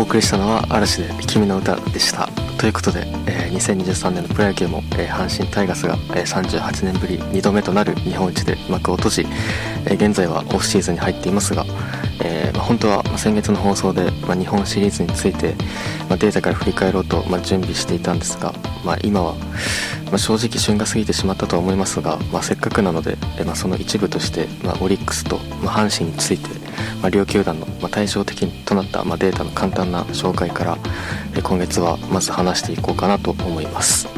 お送りしたのは嵐で君の歌でした。ということで、えー、2023年のプロ野球も、えー、阪神タイガースが、えー、38年ぶり2度目となる日本一で幕を閉じ、えー、現在はオフシーズンに入っていますが、えーまあ、本当は先月の放送で、まあ、日本シリーズについて、まあ、データから振り返ろうと、まあ、準備していたんですが、まあ、今は、まあ、正直旬が過ぎてしまったとは思いますが、まあ、せっかくなので、えーまあ、その一部として、まあ、オリックスと、まあ、阪神について、まあ、両球団の、まあ、対照的となった、まあ、データの簡単な紹介から、えー、今月はまず話していこうかなと思います。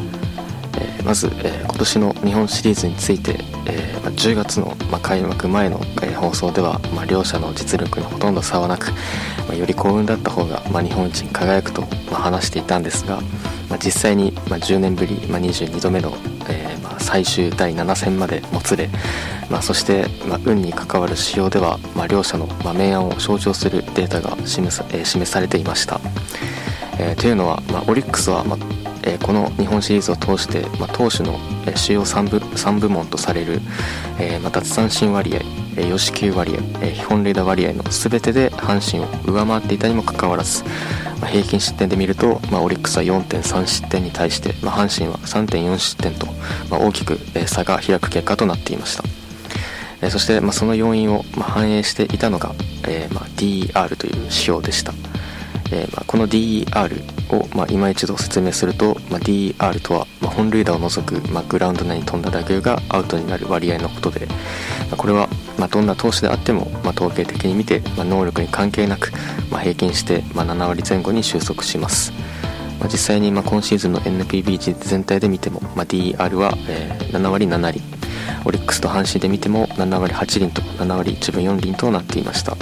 えー、まず、えー、今年の日本シリーズについて、えー、10月の、ま、開幕前の、え、放送では、ま、両者の実力にほとんど差はなく、ま、より幸運だった方が、ま、日本一に輝くと、ま、話していたんですが、ま、実際に、ま、10年ぶり、まあ、22度目の、えーま、最終第7戦までもつれ、まあ、そして、まあ、運に関わる仕様では、まあ、両者の、まあ、明暗を象徴するデータが示さ,、えー、示されていました。えー、というのは、まあ、オリックスは、まあえー、この日本シリーズを通して、まあ、投手の、主要3部 ,3 部門とされる、えーまあ、奪三振割合、えー、与球割合、えー、本塁打割合の全てで阪神を上回っていたにもかかわらず、まあ、平均失点で見ると、まあ、オリックスは4.3失点に対して、まあ、阪神は3.4失点と、まあ、大きく、差が開く結果となっていました。そして、まあ、その要因を、反映していたのが、えーまあ、DR という指標でした。えーまあ、この DER を、まあ、今一度説明すると、まあ、DER とは、まあ、本塁打を除く、まあ、グラウンド内に飛んだ打球がアウトになる割合のことで、まあ、これは、まあ、どんな投手であっても、まあ、統計的に見て、まあ、能力に関係なく、まあ、平均して、まあ、7割前後に収束します、まあ、実際に、まあ、今シーズンの NPB 全体で見ても、まあ、DER は、えー、7割7厘。オリックスと阪神で見ても7割8厘と7割1分4厘となっていました。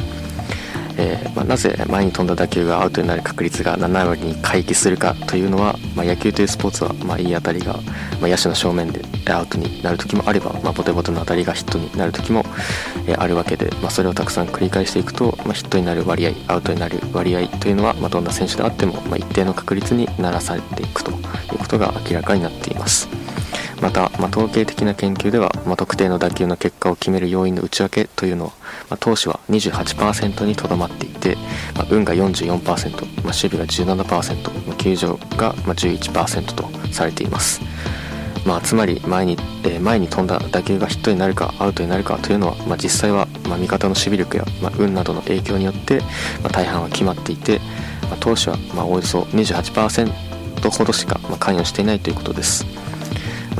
えー、まあ、なぜ前に飛んだ打球がアウトになる確率が7割に回帰するかというのは、まあ、野球というスポーツは、まあ、いい当たりが、ま野手の正面でアウトになる時もあれば、まボテボテの当たりがヒットになる時も、え、あるわけで、まそれをたくさん繰り返していくと、まヒットになる割合アウトになる割合というのは、まどんな選手であっても、ま一定の確率にならされていくということが明らかになっています。また、まあ、統計的な研究では、まあ、特定の打球の結果を決める要因の内訳というのは、まあ、投手は28%にとどまっていて、まあ、運が44%、まあ、守備が17%、まあ、球場が11%とされています。まあ、つまり前に、えー、前に飛んだ打球がヒットになるかアウトになるかというのは、まあ、実際は、まあ、味方の守備力や、まあ、運などの影響によって、まあ、大半は決まっていて、まあ、投手は、まあ、およそ28%ほどしか、まあ、関与していないということです。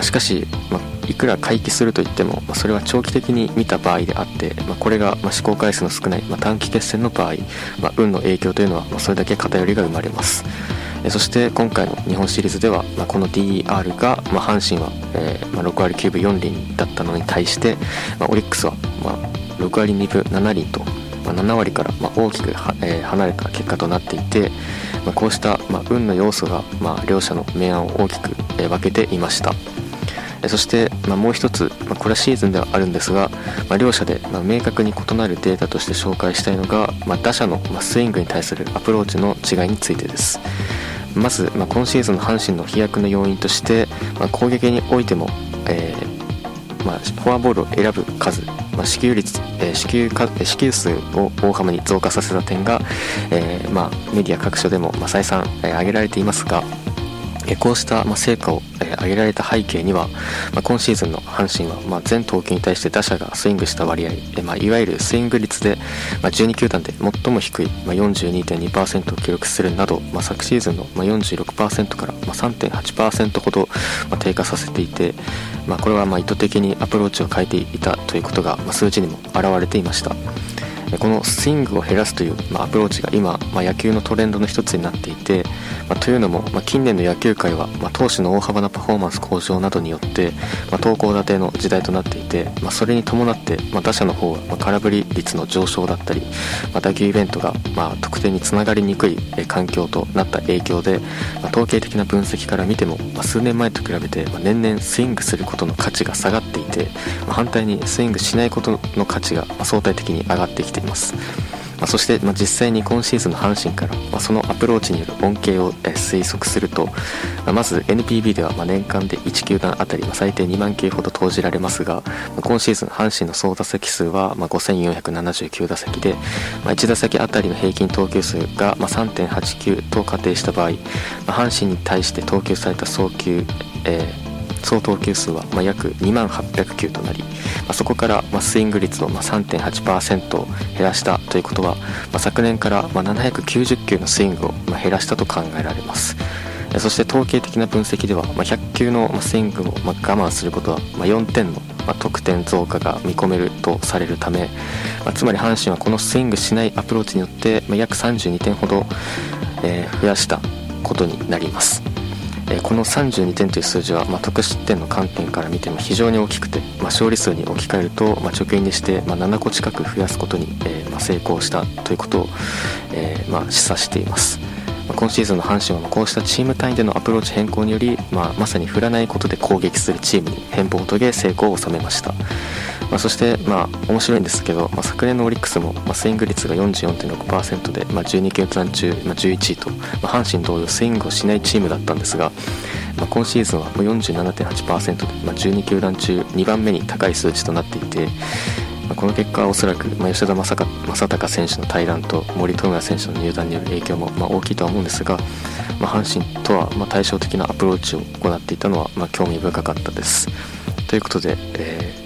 しかし、ま、いくら回帰するといっても、ま、それは長期的に見た場合であって、ま、これが、ま、試行回数の少ない、ま、短期決戦の場合、ま、運の影響というのは、ま、それだけ偏りが生まれますそして今回の日本シリーズでは、まあ、この DER が、まあ、阪神は、えーまあ、6割9分4厘だったのに対して、まあ、オリックスは、まあ、6割2分7厘と、まあ、7割から、まあ、大きくは、えー、離れた結果となっていて、まあ、こうした、まあ、運の要素が、まあ、両者の明暗を大きく、えー、分けていました。そして、まあ、もう一つ、まあ、これはシーズンではあるんですが、まあ、両者で、ま明確に異なるデータとして紹介したいのが、ま打者の、まスイングに対するアプローチの違いについてです。まず、ま今シーズンの阪神の飛躍の要因として、ま攻撃においても、えー、まフォアボールを選ぶ数、ま支給率、えー、支給数を大幅に増加させた点が、えー、まメディア各所でも、ま再三、え挙げられていますが、こうした成果を挙げられた背景には、今シーズンの阪神は全投球に対して打者がスイングした割合、いわゆるスイング率で12球団で最も低い42.2%を記録するなど、昨シーズンの46%から3.8%ほど低下させていて、これは意図的にアプローチを変えていたということが数字にも表れていました。このスイングを減らすという、アプローチが今、まあ、野球のトレンドの一つになっていて、まあ、というのも、ま、近年の野球界は、ま、投手の大幅なパフォーマンス向上などによって、ま、投稿立ての時代となっていて、ま、それに伴って、ま、打者の方は、ま、空振り率の上昇だったり、ま、打球イベントが、ま、得点につながりにくい環境となった影響で、ま、統計的な分析から見ても、ま、数年前と比べて、ま、年々スイングすることの価値が下がっていて、ま、反対にスイングしないことの価値が相対的に上がってきています。まあ、そして、まあ、実際に今シーズンの阪神から、まあ、そのアプローチによる恩恵を、え推測すると、まあ、まず NPB ではま年間で1球団あたり、ま最低2万球ほど投じられますが、ま今シーズン阪神の総打席数は、ま5479打席で、ま1打席あたりの平均投球数が、ま3.8球と仮定した場合、ま阪神に対して投球された送球、えー総投球数はま約2万800球となり、まそこからまスイング率をま3.8%を減らしたということは、ま昨年からま790球のスイングをま減らしたと考えられますそして統計的な分析では、ま100球のスイングを我慢することは、ま4点の得点増加が見込めるとされるため、つまり阪神はこのスイングしないアプローチによって、ま約32点ほど、増やしたことになります。この32点という数字は、まあ、得失点の観点から見ても非常に大きくて、まあ、勝利数に置き換えると、まあ、貯金にして、ま7個近く増やすことに、え、ま成功したということを、え、ま示唆しています。今シーズンの阪神はこうしたチーム単位でのアプローチ変更により、ままさに振らないことで攻撃するチームに変更を遂げ成功を収めました。まあ、そして、まあ、面白いんですけど、まあ、昨年のオリックスも、まあ、スイング率が44.6%で、まあ、12球団中、まあ、11位と、まあ、阪神同様スイングをしないチームだったんですが、まあ、今シーズンは47.8%で、まあ、12球団中2番目に高い数値となっていて、まあ、この結果はおそらく、まあ、吉田正尚選手の退団と森友哉選手の入団による影響も、まあ、大きいとは思うんですが、まあ、阪神とは、まあ、対照的なアプローチを行っていたのは、まあ、興味深かったです。ということで、えー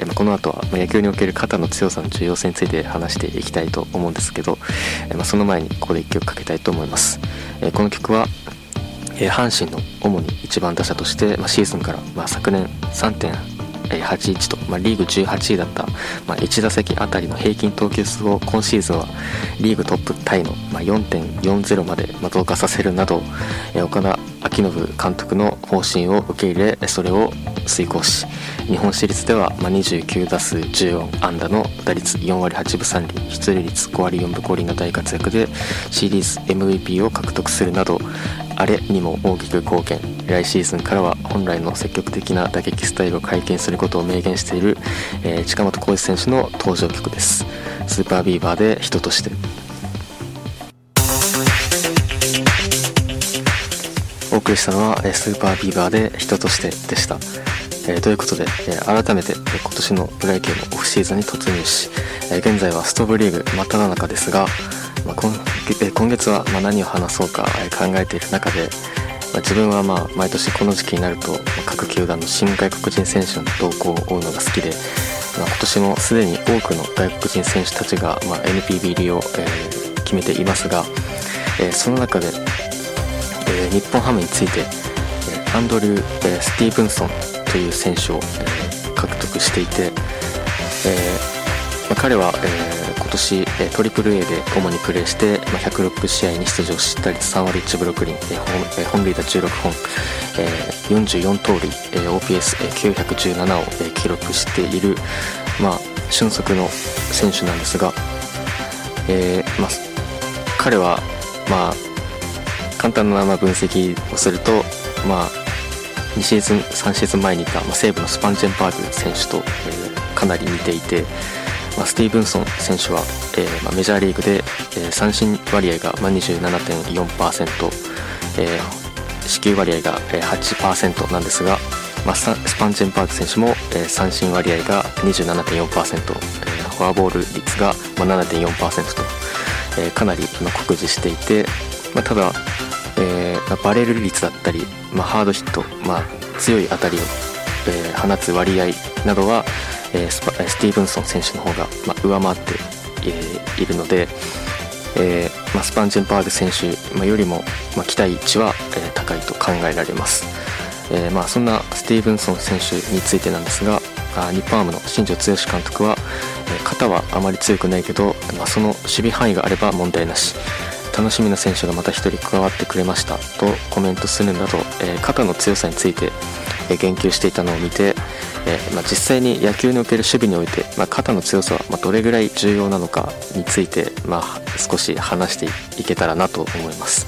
えこの後は野球における肩の強さの重要性について話していきたいと思うんですけど、えまその前にここで1曲かけたいと思います、えこの曲は、え阪神の主に1番打者として、まシーズンから、ま昨年3.8 8-1と、まリーグ18位だった、ま1打席あたりの平均投球数を今シーズンはリーグトップタイの、ま4.40まで増加させるなど、え岡田秋信監督の方針を受け入れそれを遂行し日本シリーズでは、ま29打数14安打の打率4割8分3厘出塁率5割4分5厘の大活躍でシリーズ MVP を獲得するなどあれにも大きく貢献。来シーズンからは本来の積極的な打撃スタイルを解禁することを明言している、えー、近本浩二選手の登場曲です。スーパービーバーで人としてお送りしたのはスーパービーバーで人としてでした。えー、ということで、えー、改めて、えー、今年のプロ野球のオフシーズンに突入し、え現在はストーブリーグ真っ只中ですが、まあ、今え今月はま何を話そうか、考えている中で、まあ、自分はまあ毎年この時期になると、各球団の新外国人選手の動向を追うのが好きで、まあ、今年もすでに多くの外国人選手たちが、ま NPB 入りを、え決めていますが、えその中で、え日本ハムについて、アンドリュー・スティーブンソンという選手を、え獲得していて、えま彼は、え今年、えトリプル A で主にプレーして、ま106試合に出場し打率3割1分6厘、え本え本塁打16本、え44盗塁、え OPS917 を、え記録している、まあ、俊足の選手なんですが、えーまあ、彼は、まあ、簡単な分析をすると、まあ、2シーズン3シーズン前にいた、まあ、西武のスパンジェンバーグ選手と、えー、かなり似ていて、まあ、スティーブンソン選手は、えーまあ、メジャーリーグで、えー、三振割合が、まあ、27.4%、えー、支給割合が、えー、8%なんですが、まあ、スパンジェンバーグ選手も、えー、三振割合が27.4%、えー、フォアボール率が、まあ、7.4%と、えー、かなり、まあ、酷似していて、まあ、ただ、えー、バレル率だったり、まあ、ハードヒット、まあ、強い当たりを、えー、放つ割合などは、えー、スティーブンソン選手の方が、まあ、上回って、えー、いるので、えーまあ、スパンジェンバーグ選手、まあ、よりも、ま、期待値は、え、高いと考えられます、えま、そんなスティーブンソン選手についてなんですが日本ハムの新庄剛志監督は、え、肩はあまり強くないけど、ま、その守備範囲があれば問題なし。楽しみな選手がまた1人加わってくれましたとコメントするなど、え、肩の強さについて、え、言及していたのを見て、えー、まあ、実際に野球における守備において、まあ、肩の強さはまどれぐらい重要なのかについて、まあ、少し話していけたらなと思います。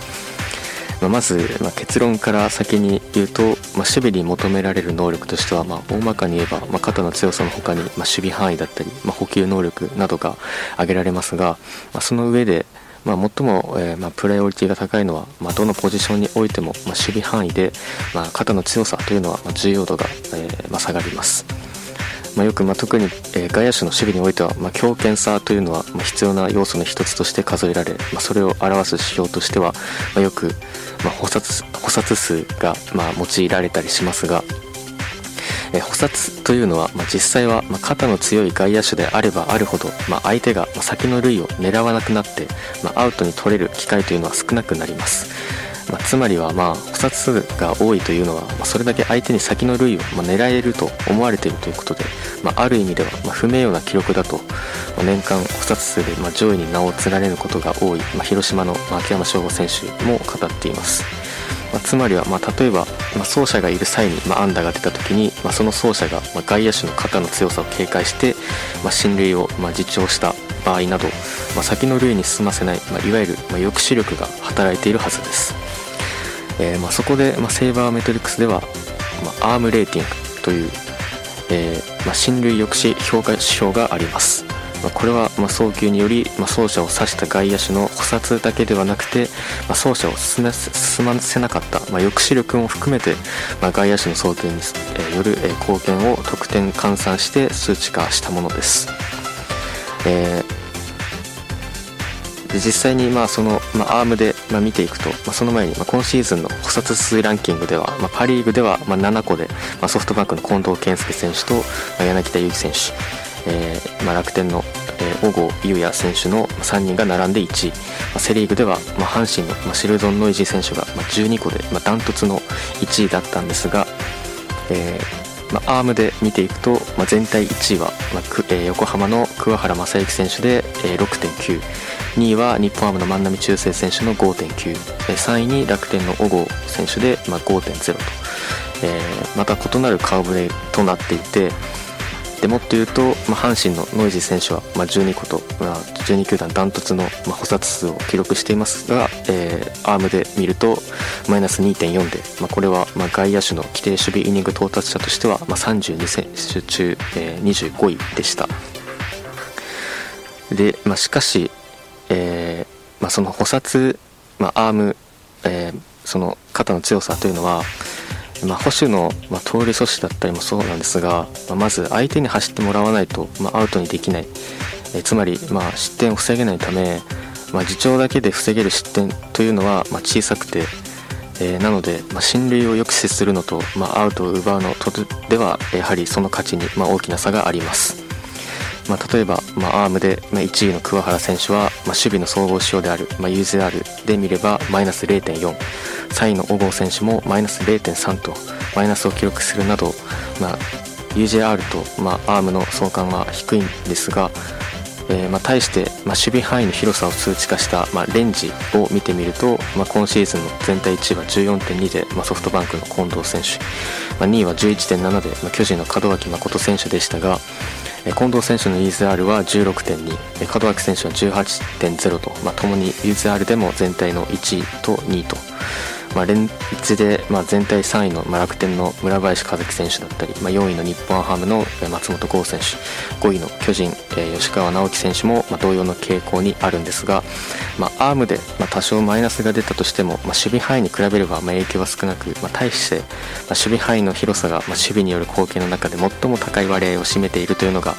ま、まず、ま、結論から先に言うと、ま、守備に求められる能力としては、ま、大まかに言えば、ま、肩の強さの他に、ま、守備範囲だったり、まあ、補給能力などが挙げられますが、ま、その上で、まあ、最も、えーまあ、プライオリティが高いのは、まあ、どのポジションにおいても、ま、守備範囲で、ま、肩の強さというのは、ま、重要度が、えーま、下がります。ま、よく、ま、特に、えー、外野手の守備においては、ま、強肩さというのは、ま、必要な要素の一つとして数えられ、ま、それを表す指標としては、ま、よく、まあ、補殺補殺数が、ま、用いられたりしますが、えー、補殺というのは、まあ、実際は、まあ、肩の強い外野手であればあるほど、まあ、相手が先の塁を狙わなくなって、まあ、アウトに取れる機会というのは少なくなります。まあ、つまりはまあ補殺が多いというのは、まあ、それだけ相手に先の塁をま狙えると思われているということで、まあ、ある意味ではま不名誉な記録だと、ま年間補殺数でま上位に名を連ねることが多い、ま広島の秋山翔吾選手も語っています。まつまりは、ま例えば、ま走者がいる際に、ま安打が出た時に、まあその走者が、ま外野手の肩の強さを警戒して、ま進塁を、ま自重した場合など、ま先の塁に進ませない、まいわゆる、ま抑止力が働いているはずです。えー、まあ、そこで、まあ、セーバーメトリックスでは、まあ、アームレーティングという、えー、ま進塁抑止評価指標があります、まあこれは、ま送球により、ま走者を指した外野手の補殺だけではなくて、ま走者を進ませなかった、ま抑止力も含めて、ま外野手の送球に、よる、貢献を得点換算して数値化したものです、えーで実際にまあその、まあ、アームでまあ見ていくと、まあ、その前にまあ今シーズンの補殺数ランキングでは、まあ、パ・リーグではまあ7個で、まあ、ソフトバンクの近藤健介選手と、柳田悠岐選手、えーまあ、楽天の、小郷裕也選手の3人が並んで1位、まあ、セ・リーグでは、まあ、阪神の、まあ、シルドン・ノイジー選手が、まあ、12個で、まあ、ダントツの1位だったんですが、えーまあ、アームで見ていくと、まあ、全体1位は、まあえー、横浜の桑原正幸選手で、えー、6.9 2位は日本ハムの万波中正選手の5.9、3位に楽天の小郷選手で、まあ、5.0と、えー、また異なる顔ぶれとなっていてもっと言うと、まあ、阪神のノイジー選手は、まあ、12個と、まあ、12球団ダントツの、まあ、補殺数を記録していますが、えー、アームで見るとマイナス2.4で、まあ、これは、まあ、外野手の規定守備イニング到達者としては、まあ、32選手中、えー、25位でした。で、まあ、しかしえー、まあ、その補殺、まあ、アーム、えー、その肩の強さというのは、まあ、保守の、ま盗塁阻止だったりもそうなんですが、ままず相手に走ってもらわないと、まアウトにできない、え、つまり、ま失点を防げないため、ま自重だけで防げる失点というのは、ま小さくて、えー、なので、ま進塁を抑止するのと、まアウトを奪うのとではやはりその価値に、ま大きな差があります。まあ、例えば、まあ、アームで、まあ、1位の桑原選手は、まあ、守備の総合指標である、まあ、UZR で見ればマイナス0.4 3位の小郷選手もマイナス0.3とマイナスを記録するなど、まあ、UJR と、まあ、アームの相関は低いんですが、えー、まあ、対して、まあ、守備範囲の広さを数値化した、まあ、レンジを見てみると、まあ、今シーズンの全体1位は14.2で、ま、ソフトバンクの近藤選手、ま、2位は11.7で、ま、巨人の門脇誠選手でしたが、近藤選手の EZR は16.2門脇選手は18.0と、まあ、共に EZR でも全体の1位と2位と。まあ、連日で、まあ、全体3位の、まあ、楽天の村林和樹選手だったり、まあ、4位の日本ハムの松本剛選手5位の巨人、えー、吉川直樹選手も、まあ、同様の傾向にあるんですが、まあ、アームで、まあ、多少マイナスが出たとしても、まあ、守備範囲に比べれば、まあ、影響は少なく、まあ、対して、まあ、守備範囲の広さが、まあ、守備による貢献の中で最も高い割合を占めているというのが、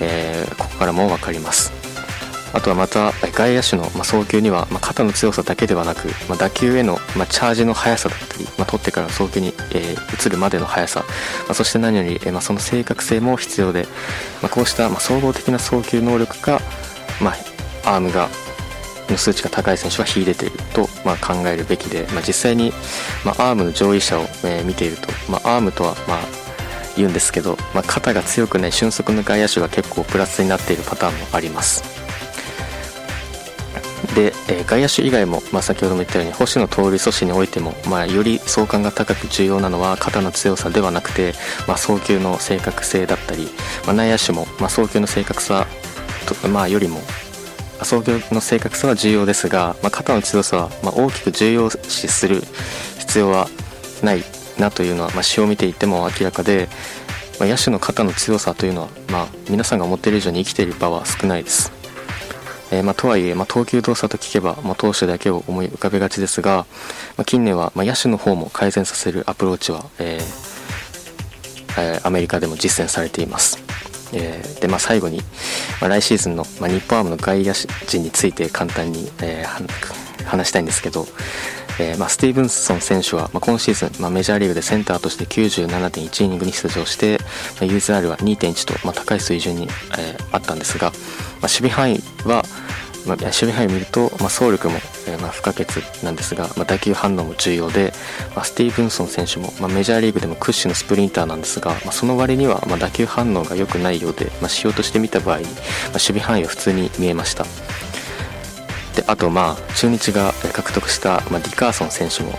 えー、ここからも分かります。あとはまた外野手の送球には肩の強さだけではなく打球へのチャージの速さだったり取ってからの送球に移るまでの速さそして何よりその正確性も必要でこうした総合的な送球能力かアームがの数値が高い選手は秀でていると、まあ考えるべきで、まあ実際に、まあアームの上位者を、え見ていると、まあアームとは、まあ、言うんですけど、まあ肩が強くない俊足の外野手が結構プラスになっているパターンもあります。で、えー、外野手以外も、まあ、先ほども言ったように保守の盗塁阻止においても、まあ、より相関が高く重要なのは肩の強さではなくて、まあ、送球の正確性だったり、まあ、内野手も、まあ、送球の正確さと、まあ、よりも、送球の正確さは重要ですが、まあ、肩の強さはま大きく重要視する必要はないなというのは、まあ、詩を見ていても明らかで、まあ、野手の肩の強さというのは、まあ、皆さんが思っている以上に生きている場は少ないです。えー、まあ、とはいえ、まあ、投球動作と聞けば、まあ、投手だけを思い浮かべがちですが、まあ、近年は、ま野手の方も改善させるアプローチは、えーえー、アメリカでも実践されています。えー、でまあ、最後に、まあ、来シーズンの、まあ、日本ハムの外野陣について簡単に、えー、話したいんですけど、えー、まあ、スティーブンソン選手は、まあ、今シーズン、まあ、メジャーリーグでセンターとして97.1イニングに出場して、まあ、UZR は2.1と、まあ、高い水準に、えー、あったんですが、まあ、守備範囲は、まあ、守備範囲を見ると、まあ、走力も、えー、まあ不可欠なんですが、まあ、打球反応も重要で、まあ、スティーブンソン選手も、まあ、メジャーリーグでも屈指のスプリンターなんですが、まあ、その割には、まあ、打球反応が良くないようで、まあ、仕様として見た場合に、まあ、守備範囲は普通に見えました。であと、まあ、中日が獲得した、まあ、ディカーソン選手も、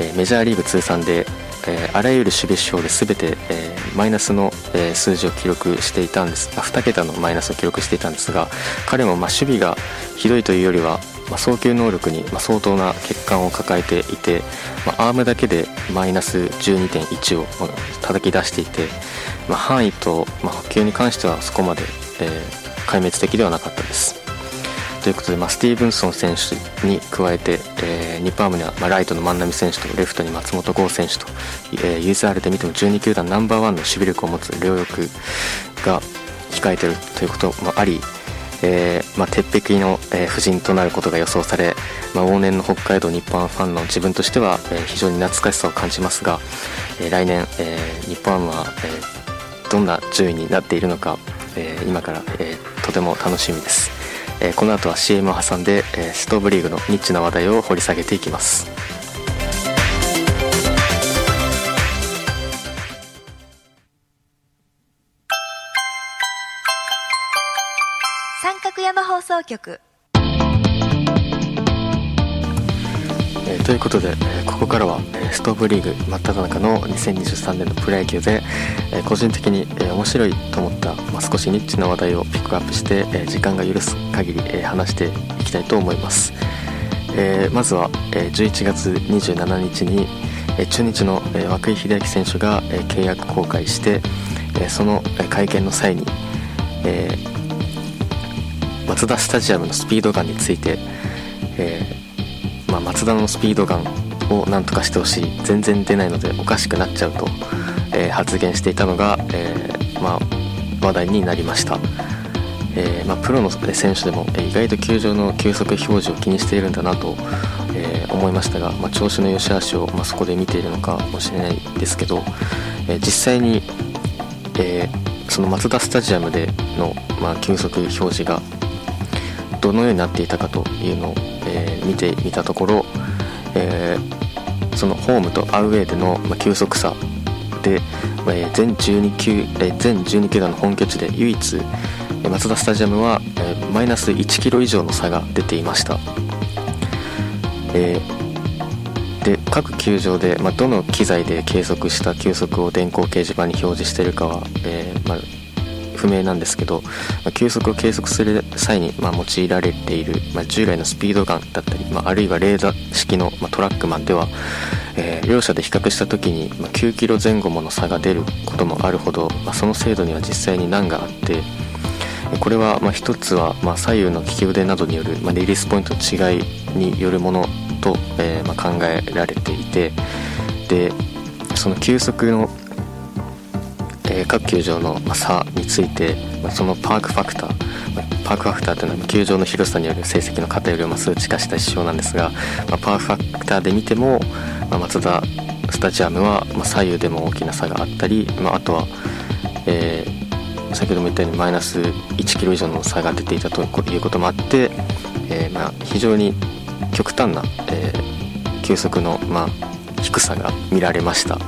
えー、メジャーリーグ通算で、えー、あらゆる守備指標で全て、えー、マイナスの、えー、数字を記録していたんですあ2桁のマイナスを記録していたんですが彼もまあ守備がひどいというよりは、まあ、送球能力にま相当な欠陥を抱えていて、まあ、アームだけでマイナス12.1を叩き出していて、まあ、範囲と、ま、補給に関してはそこまで、え、壊滅的ではなかったです。ということで、まあ、スティーブンソン選手に加えて、えー、日本ハムには、まあ、ライトの万波選手とレフトに松本剛選手と、えー、USR で見ても12球団ナンバーワンの守備力を持つ両翼が控えているということもあり、えーまあ、鉄壁の、えー、布陣となることが予想され、まあ、往年の北海道日本ファンの自分としては、えー、非常に懐かしさを感じますが、えー、来年、えー、日本ハムは、えー、どんな順位になっているのか、えー、今から、えー、とても楽しみです。えー、この後は CM を挟んで、えー、ストーブリーグのニッチな話題を掘り下げていきます。三角山放送局。えー、ということで、え、ここからは、え、ストーブリーグ真っ只中の2023年のプロ野球で、え個人的に、え面白いと思った、まあ、少しニッチな話題をピックアップして、え時間が許す限り、え話していきたいと思います、えまずは、え11月27日に、え中日の、え涌井秀明選手が、え契約更改して、えその、会見の際に、えマツダスタジアムのスピードガンについて、えーまあ、マツダのスピードガンをなんとかしてほしい。全然出ないのでおかしくなっちゃうと、えー、発言していたのが、えー、まあ、話題になりました、えー、まあ、プロの選手でも意外と球場の球速表示を気にしているんだなと、え思いましたが、ま、調子の良し悪しを、まそこで見ているのかもしれないですけど、え実際に、えそのマツダスタジアムでの、まあ、球速表示がどのようになっていたかというのをえ見てみたところ、えー、そのホームとアウェーでの、まあ、球速差で、えー、全12球、え、全12球団の本拠地で唯一、マツダスタジアムは、え、マイナス1キロ以上の差が出ていました。え、で各球場で、まあ、どの機材で計測した球速を電光掲示板に表示しているかは、えまあ、不明なんですけど、まあ、球速を計測する際に、ま、用いられている、ま、従来のスピードガンだったり、まあ、るいはレーザー式の、まトラックマンでは、えー、両者で比較した時に、ま9キロ前後もの差が出ることもあるほど、まその精度には実際に難があってこれはま一つはま左右の利き腕などによる、まリリースポイントの違いによるものと、えー、ま考えられていてでその球速のえー、各球場の差について、まあ、そのパークファクター、まあ、パークファクターというのは球場の広さによる成績の偏りを数値化した指標なんですが、まあ、パークファクターで見ても、まあ、松田スタジアムは、ま左右でも大きな差があったり、まあ、とは、えー、先ほども言ったようにマイナス1キロ以上の差が出ていたということもあって、えー、ま非常に極端な、えー、球速の、まあ、低さが見られました。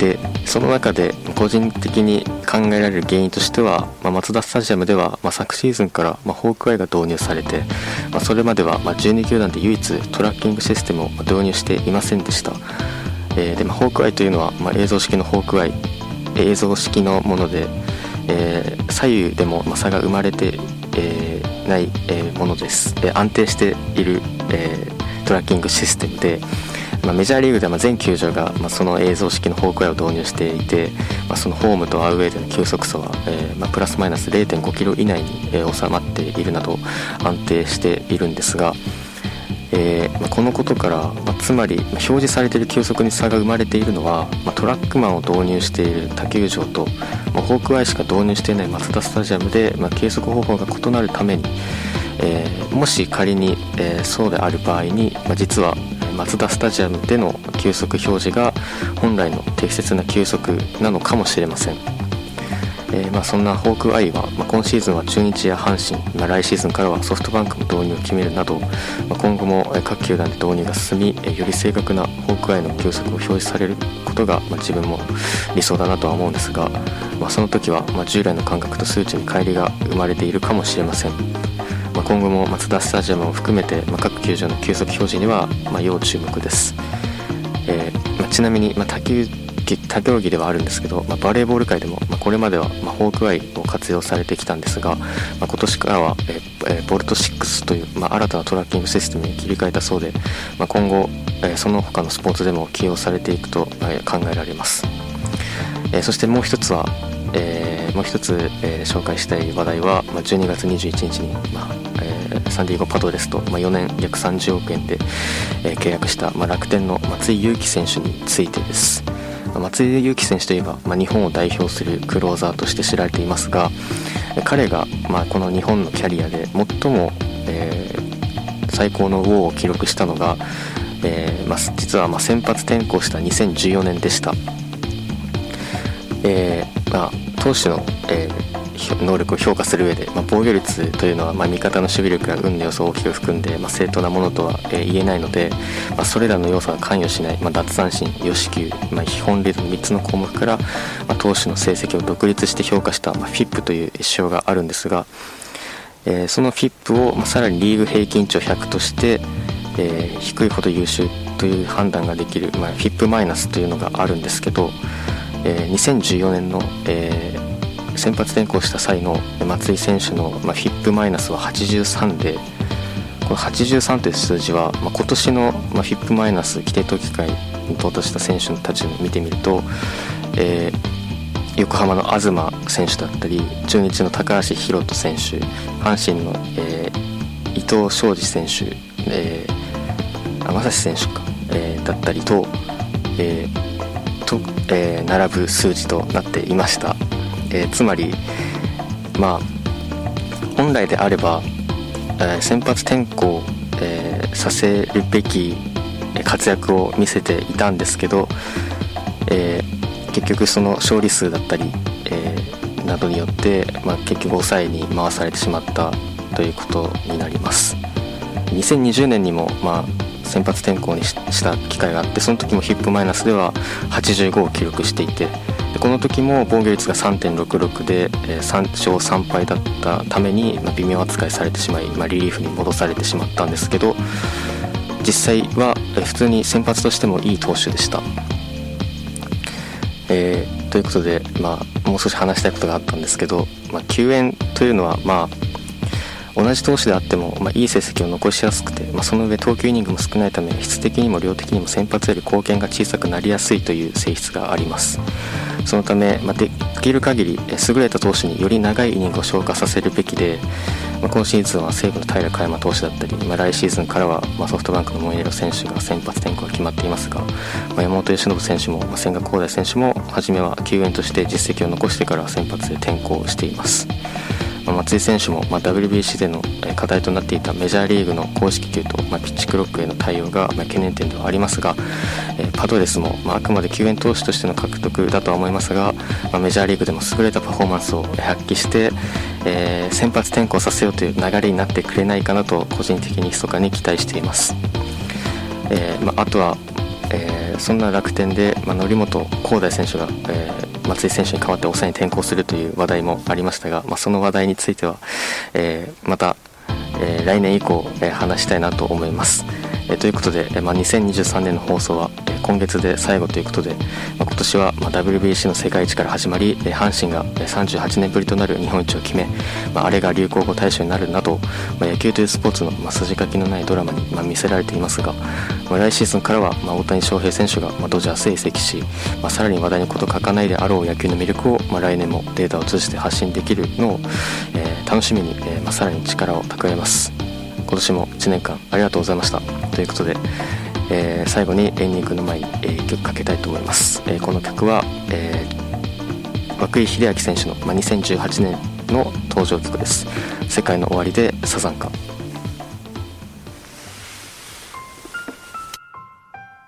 でその中で個人的に考えられる原因としては、まあ、マツダスタジアムでは、まあ、昨シーズンから、まあ、ホークアイが導入されて、まあ、それまでは、まあ、12球団で唯一トラッキングシステムを導入していませんでした、えー、でまあ、ホークアイというのは、まあ、映像式のホークアイ映像式のもので、えー、左右でも、まあ、差が生まれて、えー、ない、ものです、え安定している、えトラッキングシステムで、まあ、メジャーリーグでは全球場が、まあ、その映像式のホークアイを導入していて、まあ、そのホームとアウェーでの球速差は、えー、まあ、プラスマイナス0 5キロ以内に、えー、収まっているなど安定しているんですが、えー、まあ、このことから、まあ、つまり表示されている球速に差が生まれているのは、ま、トラックマンを導入している他球場と、まホークアイしか導入していないマツダスタジアムで、ま計測方法が異なるために、え、もし仮に、え、そうである場合に、ま実はマツダスタジアムでの球速表示が本来の適切な球速なのかもしれません。えー、まあ、そんなホークアイは、まあ、今シーズンは中日や阪神、まあ、来シーズンからはソフトバンクも導入を決めるなど、まあ、今後も各球団で導入が進みより正確なホークアイの球速を表示されることが、ま自分も理想だなとは思うんですが、まその時は、ま従来の感覚と数値に乖離が生まれているかもしれません、ま今後もマツダスタジアムを含めて、ま各球場の球速表示には、ま要注目です、えー、まちなみに、ま他球他競技ではあるんですけど、ま、バレーボール界でも、ま、これまでは、まあ、ホークアイを活用されてきたんですが、ま、今年からは、ええボルト6という、ま、新たなトラッキングシステムに切り替えたそうで、ま、今後、えその他のスポーツでも起用されていくと、え考えられます、えそしてもう一つは、えー、もう一つ、えー、紹介したい話題は、まあ、12月21日に、まあ、サンディエゴパドレスと、まあ、4年約30億円で、えー、契約した、まあ、楽天の松井裕樹選手についてです。松井裕樹選手といえば、まあ、日本を代表するクローザーとして知られていますが彼が、まあ、この日本のキャリアで最も、えー、最高のウォーを記録したのが、えーまあ、実はまあ先発転向した2014年でした、えーまあ、投手の、えー能力を評価する上で、まあ、防御率というのは、まあ、味方の守備力や運の要素を大きく含んで、まあ、正当なものとは、えー、言えないので、まあ、それらの要素が関与しない、まあ、奪三振、与四球、まあ、基本リードの3つの項目から、まあ、投手の成績を独立して評価した、まあ、FIP という指標があるんですが、えー、その FIP を、まあ、さらにリーグ平均値を100として、えー、低いほど優秀という判断ができる、まあ、FIP マイナスというのがあるんですけど、えー、2014年の、えー、先発転向した際の松井選手の、まあ、フィップマイナスは83でこの83という数字は、まあ、今年の、まあ、フィップマイナス規定投機会に到達した選手たちを見てみると、えー、横浜の東選手だったり中日の高橋宏斗選手阪神の、えー、伊藤昌司選手、えー、天指選手か、えー、だったりと,、えーとえー、並ぶ数字となっていました。えー、つまりまあ本来であれば、えー、先発転向、えー、させるべき活躍を見せていたんですけど、え結局その勝利数だったり、えなどによって、まあ、結局抑えに回されてしまったということになります。2020年にも、まあ、先発転向にした機会があってその時もヒップマイナスでは85を記録していてでこの時も防御率が3.66で、え、3勝3敗だったために、まあ、微妙扱いされてしまい、まあ、リリーフに戻されてしまったんですけど実際は、え、普通に先発としてもいい投手でした。えー、ということで、まあ、もう少し話したいことがあったんですけど、まあ、救援というのは、まあ、同じ投手であっても、まあ、いい成績を残しやすくて、まあ、その上投球イニングも少ないため質的にも量的にも先発より貢献が小さくなりやすいという性質がありますそのため、まあ、できる限り優れた投手により長いイニングを消化させるべきで、まあ、今シーズンは西武の平良山投手だったり、まあ、来シーズンからは、まあ、ソフトバンクのモイネロ選手が先発転向が決まっていますが、まあ、山本由伸選手も、まあ、千賀滉大選手も初めは救援として実績を残してから先発で転向しています。松井選手も、まあ、WBC での課題となっていたメジャーリーグの公式球と、まあ、ピッチクロックへの対応が、まあ、懸念点ではありますが、え、パドレスも、まあ、あくまで救援投手としての獲得だとは思いますが、まあ、メジャーリーグでも優れたパフォーマンスを発揮して、えー、先発転向させようという流れになってくれないかなと個人的に密かに期待しています。えーまあ、あとは、えー、そんな楽天で、まあ、則本光大選手が、えー松井選手に代わって抑えに転向するという話題もありましたが、まあ、その話題については、えー、また、えー、来年以降、えー、話したいなと思います。えということで、えまあ、2023年の放送は、今月で最後ということで、まあ、今年はまあ WBC の世界一から始まり、え阪神が38年ぶりとなる日本一を決め、まあ、あれが流行語大賞になるなど、まあ、野球というスポーツのまあ筋書きのないドラマにまあ見せられていますが、まあ、来シーズンからはまあ大谷翔平選手がまあドジャースへ移籍し、まあ、さらに話題に事欠かないであろう野球の魅力をまあ来年もデータを通じて発信できるのを、えー楽しみに、えーまあ、さらに力を蓄えます。今年も1年間ありがとうございました。ということで、えー最後にエンディングの前に、えー、曲かけたいと思います、えーこの曲は、えー涌井秀明選手の、まあ、2018年の登場曲です「世界の終わり」でサザンカ。